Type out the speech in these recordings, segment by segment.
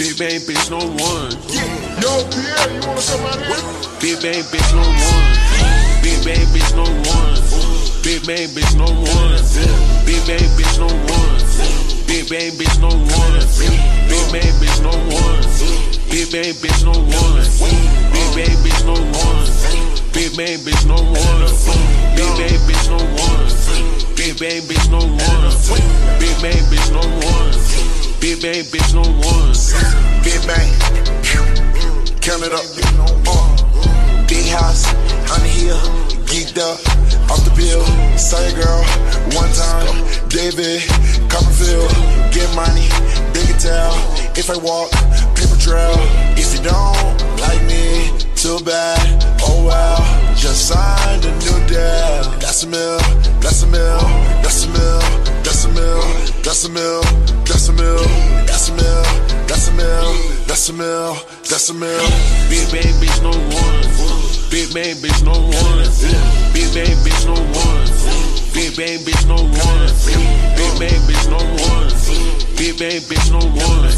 Big bang bitch, no one. Yo, Pi'erre, you wanna come out here? Big bang bitch, no one. Big bang bitch, no one. Big bang bitch, no one. Big bang bitch, no one. Big bang bitch, no one. Big bang bitch, no one. Big bang bitch, no one. Big bang bitch, no one. Big bang bitch, no one. Big bang bitch, no one. Big bang bitch, no one. Big bang bitch, no one. Big bang bitch, no one. Big bang. Count it up. Uh. Big house on the hill. Geeked up. Off the bill. Say girl. One time. David. Copperfield. Get money. They can tell. If I walk. Paper trail. If you don't like me. Too bad. Oh well. Just signed a new deal. That's a mill. A mill. That's a mill. Big bang bitch, no one. Big bang bitch, no one. Big bang bitch, no one. Big bang bitch, no one. Big bang bitch, no one. Big bang bitch, no one.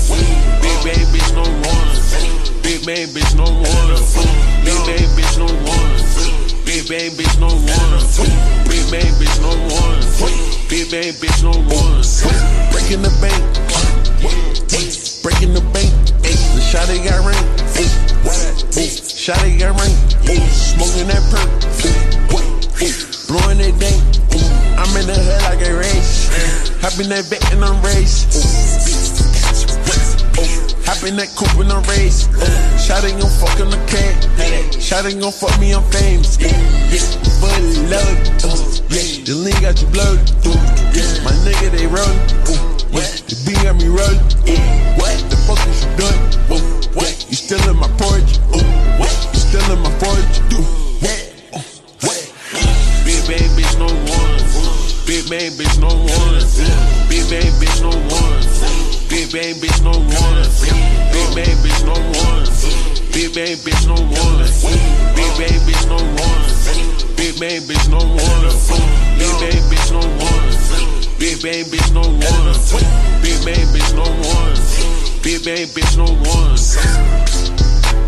Big bang bitch, no one. Big bang bitch, no one. Big bang bitch, no one. Big bang bitch, no one. Big bang bitch, no one. Big bang bitch, no one. Breaking the bank. Breaking the bank. The shot they got ring. Shot they got ring. Smoking that perk. Blowing that dank. I'm in the hood like a race. Hopping that back in a race. Hopping that coupe in a race. Shot gon' fuck on the cat. Shot gon' fuck me, I'm famous. But love. Uh, yeah, the lean got you blurred. Uh, my nigga, they rollin'. Uh, the B got me rollin'. Still in my porch? What? You still in my porch? Bitch, no one. Big bang bitch, no one. Big bang bitch, no one. Big bang bitch, no one. Big bang bitch, no one. Big bang bitch, no one. Big bang bitch, no one. Big bang bitch, no one. Big bang bitch, no one. Big bang bitch, no one. Big bang bitch, no one bang, bitch, no one.